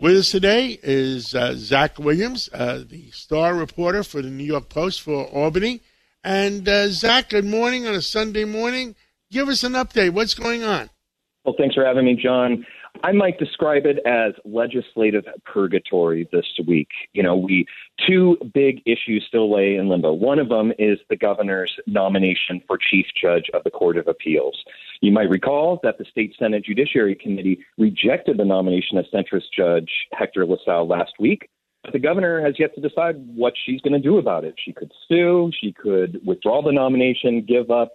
With us today is uh, Zach Williams, uh, the star reporter for the New York Post for Albany. And uh, Zach, good morning on a Sunday morning. Give us an update. What's going on? Well, thanks for having me, John. I might describe it as legislative purgatory this week. You know, we two big issues still lay in limbo. One of them is the governor's nomination for chief judge of the Court of Appeals. You might recall that the state Senate Judiciary Committee rejected the nomination of centrist judge Hector LaSalle last week. But the governor has yet to decide what she's going to do about it. She could sue, she could withdraw the nomination, give up.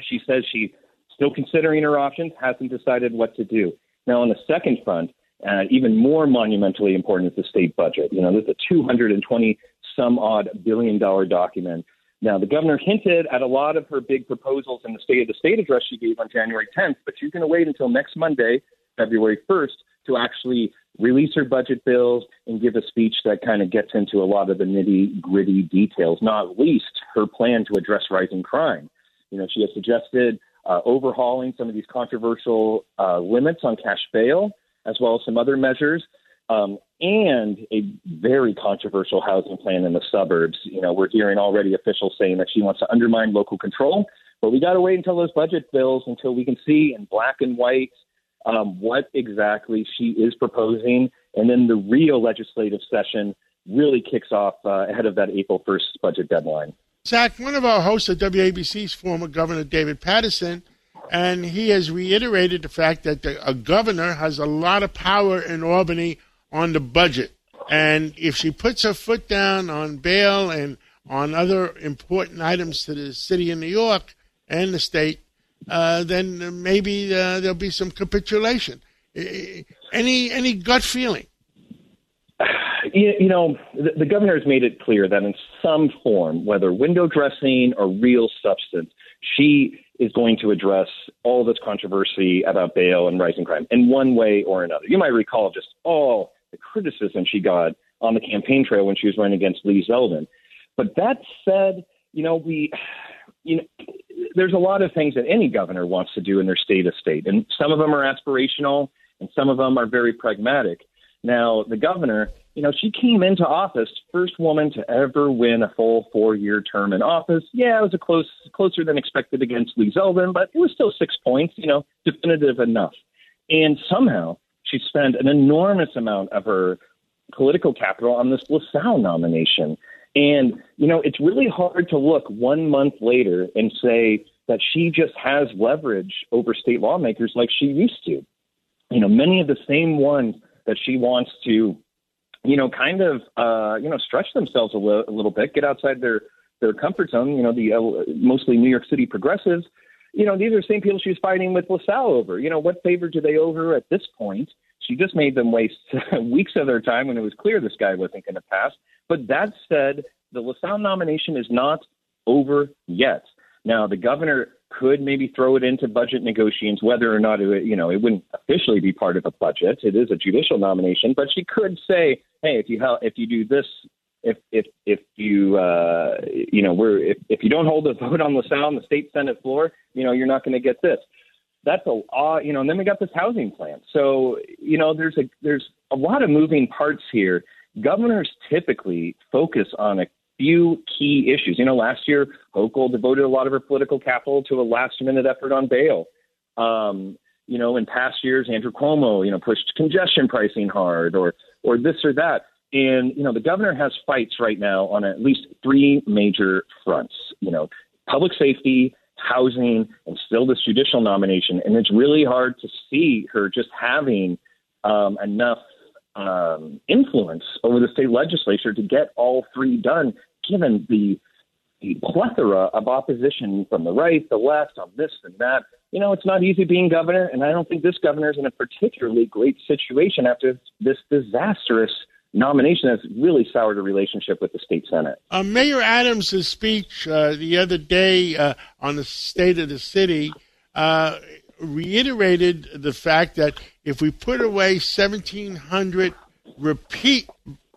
She says she's still considering her options, hasn't decided what to do. Now, on the second front, uh, even more monumentally important is the state budget. You know, there's a 220 some odd billion dollar document. Now, the governor hinted at a lot of her big proposals in the State of the State address she gave on January 10th, but she's going to wait until next Monday, February 1st, to actually release her budget bills and give a speech that kind of gets into a lot of the nitty gritty details, not least her plan to address rising crime. You know, she has suggested uh, overhauling some of these controversial uh, limits on cash bail, as well as some other measures, um, and a very controversial housing plan in the suburbs. You know, we're hearing already officials saying that she wants to undermine local control, but we got to wait until those budget bills until we can see in black and white um, what exactly she is proposing, and then the real legislative session really kicks off uh, ahead of that April 1st budget deadline. Zach, one of our hosts of WABC's former Governor David Paterson, and he has reiterated the fact that the, a governor has a lot of power in Albany on the budget. And if she puts her foot down on bail and on other important items to the city of New York and the state, uh, then maybe uh, there'll be some capitulation. Any any gut feeling? You, you know, the, the governor has made it clear that in some form, whether window dressing or real substance, she is going to address all this controversy about bail and rising crime in one way or another. You might recall just all the criticism she got on the campaign trail when she was running against Lee Zeldin. But that said, you know, we, you know, there's a lot of things that any governor wants to do in their state of state, and some of them are aspirational, and some of them are very pragmatic. Now, the governor you know, she came into office, first woman to ever win a full four-year term in office. Yeah, it was a close, closer than expected against Lee Zeldin, but it was still six points. You know, definitive enough. And somehow she spent an enormous amount of her political capital on this LaSalle nomination. And you know, it's really hard to look one month later and say that she just has leverage over state lawmakers like she used to. You know, many of the same ones that she wants to you know, kind of, uh, you know, stretch themselves a, li- a little bit, get outside their their comfort zone. You know, the uh, mostly New York City progressives. You know, these are the same people she was fighting with LaSalle over. You know, what favor do they owe her at this point? She just made them waste weeks of their time when it was clear this guy wasn't going to pass. But that said, the LaSalle nomination is not over yet. Now, the governor could maybe throw it into budget negotiations, whether or not it, you know, it wouldn't officially be part of a budget. It is a judicial nomination, but she could say, hey, if you if you do this, if if if you uh, you know we're if, if you don't hold the vote on LaSalle on the state senate floor, you know you're not going to get this. That's a uh, you know, and then we got this housing plan. So you know, there's a there's a lot of moving parts here. Governors typically focus on a few key issues. You know, last year Hochul devoted a lot of her political capital to a last minute effort on bail. Um, you know, in past years, Andrew Cuomo, you know, pushed congestion pricing hard or or this or that. And, you know, the governor has fights right now on at least three major fronts, you know, public safety, housing, and still this judicial nomination. And it's really hard to see her just having um, enough um, influence over the state legislature to get all three done, given the, the plethora of opposition from the right, the left, on this and that. You know, it's not easy being governor, and I don't think this governor is in a particularly great situation after this disastrous nomination has really soured a relationship with the state senate. Uh, Mayor Adams' speech uh, the other day uh, on the state of the city uh, reiterated the fact that if we put away 1,700 repeat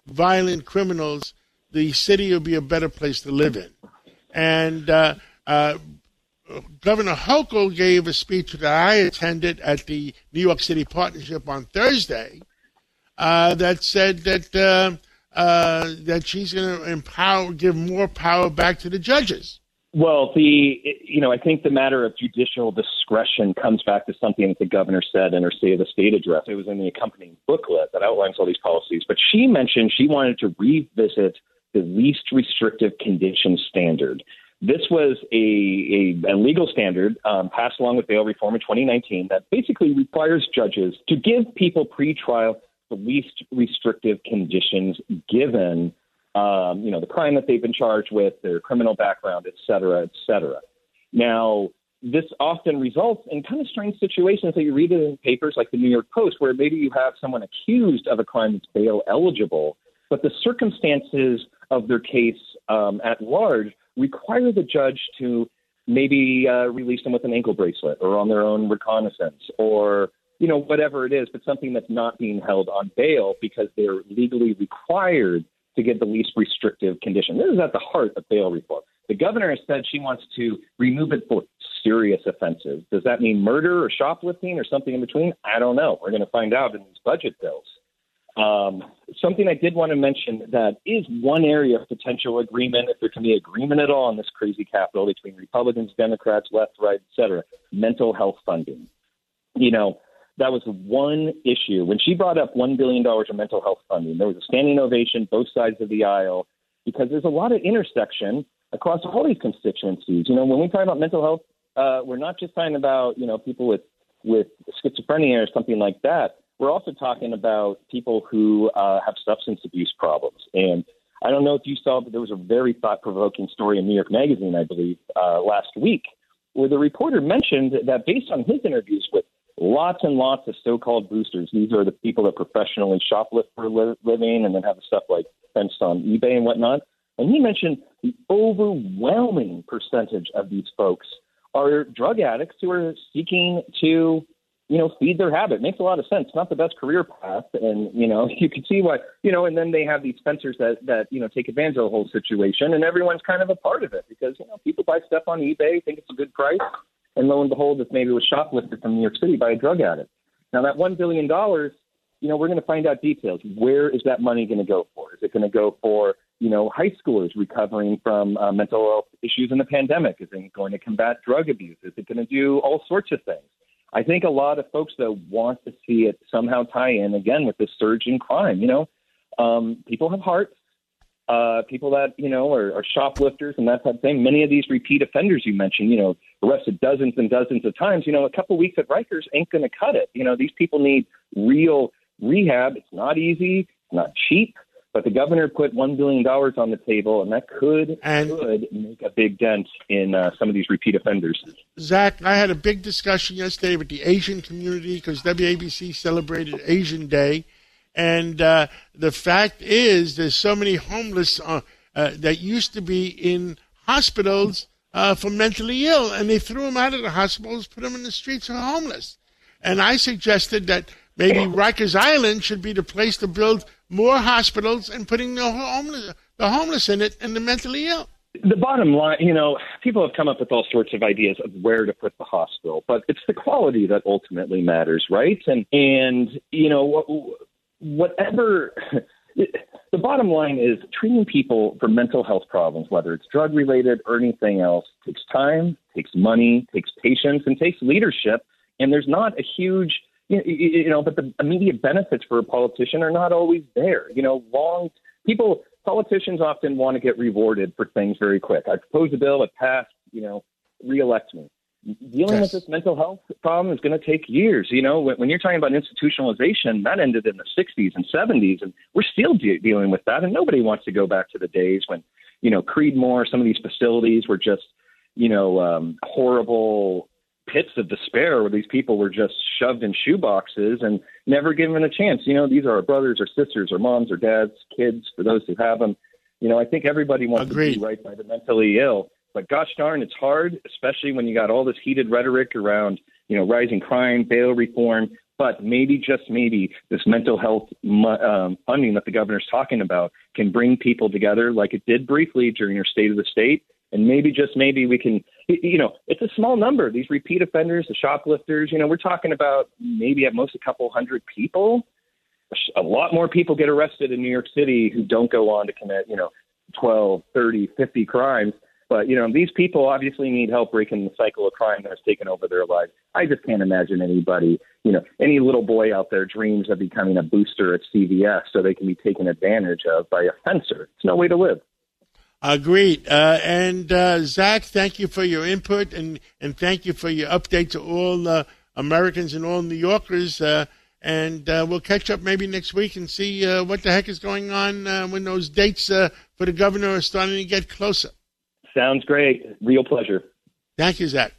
violent criminals, the city will be a better place to live in. And uh, uh, Governor Hochul gave a speech that I attended at the New York City Partnership on Thursday. uh, that said that uh, uh, that she's going to empower, give more power back to the judges. Well, the you know I think the matter of judicial discretion comes back to something that the governor said in her State of the State address. It was in the accompanying booklet that outlines all these policies. But she mentioned she wanted to revisit the least restrictive condition standard. This was a, a, a legal standard um, passed along with bail reform in 2019 that basically requires judges to give people pretrial the least restrictive conditions given um, you know, the crime that they've been charged with, their criminal background, et cetera, et cetera. Now, this often results in kind of strange situations that you read in papers like the New York Post, where maybe you have someone accused of a crime that's bail eligible, but the circumstances of their case um, at large require the judge to maybe uh, release them with an ankle bracelet or on their own reconnaissance or you know whatever it is, but something that's not being held on bail because they're legally required to get the least restrictive condition. This is at the heart of bail reform. The governor has said she wants to remove it for serious offenses. Does that mean murder or shoplifting or something in between? I don't know. We're going to find out in these budget bills. Um, something I did want to mention that is one area of potential agreement, if there can be agreement at all in this crazy capital between Republicans, Democrats, left, right, et cetera, mental health funding. You know, that was one issue. When she brought up $1 billion of mental health funding, there was a standing ovation, both sides of the aisle, because there's a lot of intersection across all these constituencies. You know, when we talk about mental health, uh, we're not just talking about, you know, people with, with schizophrenia or something like that. We're also talking about people who uh, have substance abuse problems. And I don't know if you saw, but there was a very thought provoking story in New York Magazine, I believe, uh, last week, where the reporter mentioned that based on his interviews with lots and lots of so-called boosters. These are the people that professionally shoplift for a living and then have stuff like fenced on eBay and whatnot. And he mentioned the overwhelming percentage of these folks are drug addicts who are seeking to, you know, feed their habit. It makes a lot of sense. Not the best career path, and you know, you can see why. You know, and then they have these fencers that that you know take advantage of the whole situation, and everyone's kind of a part of it because you know people buy stuff on eBay, think it's a good price, and lo and behold, this maybe was shoplifted from New York City by a drug addict. Now, that $1 billion, you know, we're going to find out details. Where is that money going to go for? Is it going to go for, you know, high schoolers recovering from uh, mental health issues in the pandemic? Is it going to combat drug abuse? Is it going to do all sorts of things? I think a lot of folks, though, want to see it somehow tie in again with this surge in crime. You know, um, people have hearts uh, people that you know are, are shoplifters and that type of thing. Many of these repeat offenders you mentioned, you know, arrested dozens and dozens of times. You know, a couple weeks at Rikers ain't going to cut it. You know, these people need real rehab. It's not easy, it's not cheap, but the governor put one billion dollars on the table, and that could and could make a big dent in uh, some of these repeat offenders. Zach, I had a big discussion yesterday with the Asian community because WABC celebrated Asian Day and uh, the fact is, there's so many homeless uh, uh, that used to be in hospitals uh, for mentally ill, and they threw them out of the hospitals, put them in the streets for homeless. And I suggested that maybe Rikers Island should be the place to build more hospitals and putting the homeless, the homeless in it and the mentally ill. The bottom line, you know, people have come up with all sorts of ideas of where to put the hospital, but it's the quality that ultimately matters, right? And and you know, whatever the bottom line is treating people for mental health problems, whether it's drug related or anything else, takes time, takes money, takes patience, and takes leadership. And there's not a huge, you know, but the immediate benefits for a politician are not always there. You know, long people, politicians often want to get rewarded for things very quick. I propose a bill, it passed, you know, reelect me dealing yes. with this mental health problem is going to take years. You know, when, when, you're talking about institutionalization, that ended in the 60s and 70s, and we're still de- dealing with that. And nobody wants to go back to the days when, you know, Creedmoor, some of these facilities were just, you know, um, horrible pits of despair where these people were just shoved in shoeboxes and never given a chance. You know, these are our brothers or sisters or moms or dads, kids, for those who have them. You know, I think everybody wants Agreed. to be right by the mentally ill but gosh darn, it's hard, especially when you got all this heated rhetoric around, you know, rising crime, bail reform. But maybe, just maybe, this mental health um, funding that the governor's talking about can bring people together, like it did briefly during your State of the State. And maybe, just maybe, we can, you know, it's a small number. These repeat offenders, the shoplifters, you know, we're talking about maybe at most a couple hundred people a lot more people get arrested in New York City who don't go on to commit, you know, 12, 30, 50 crimes. But, you know, these people obviously need help breaking the cycle of crime that has taken over their lives. I just can't imagine anybody, you know, any little boy out there dreams of becoming a booster at CVS so they can be taken advantage of by a fencer. It's no way to live. Agreed. Uh, and uh, Zach, thank you for your input and, and thank you for your update to all uh, Americans and all New Yorkers. Uh, and uh, we'll catch up maybe next week and see uh, what the heck is going on when those dates for the governor are starting to get closer. Sounds great. Real pleasure. Thank you, Zach.